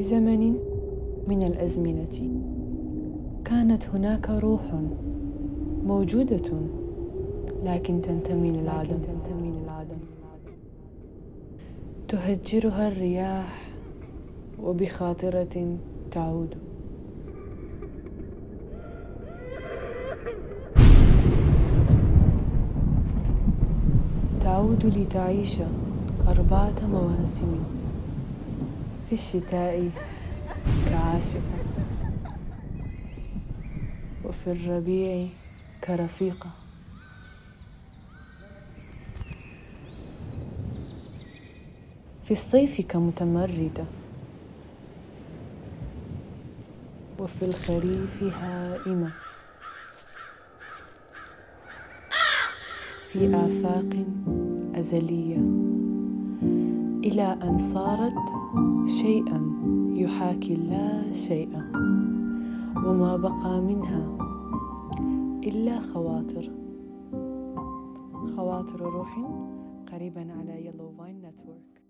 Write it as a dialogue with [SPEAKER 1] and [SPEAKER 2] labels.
[SPEAKER 1] زمن من الأزمنة. كانت هناك روح موجودة لكن تنتمي للعدم. تهجرها الرياح وبخاطرة تعود. تعود لتعيش أربعة مواسم. في الشتاء كعاشقة. وفي الربيع كرفيقة. في الصيف كمتمردة. وفي الخريف هائمة. في آفاق أزلية. إلى أن صارت شيئا يحاكي لا شيء وما بقى منها إلا خواطر. خواطر روح قريبا على Yellow Vine Network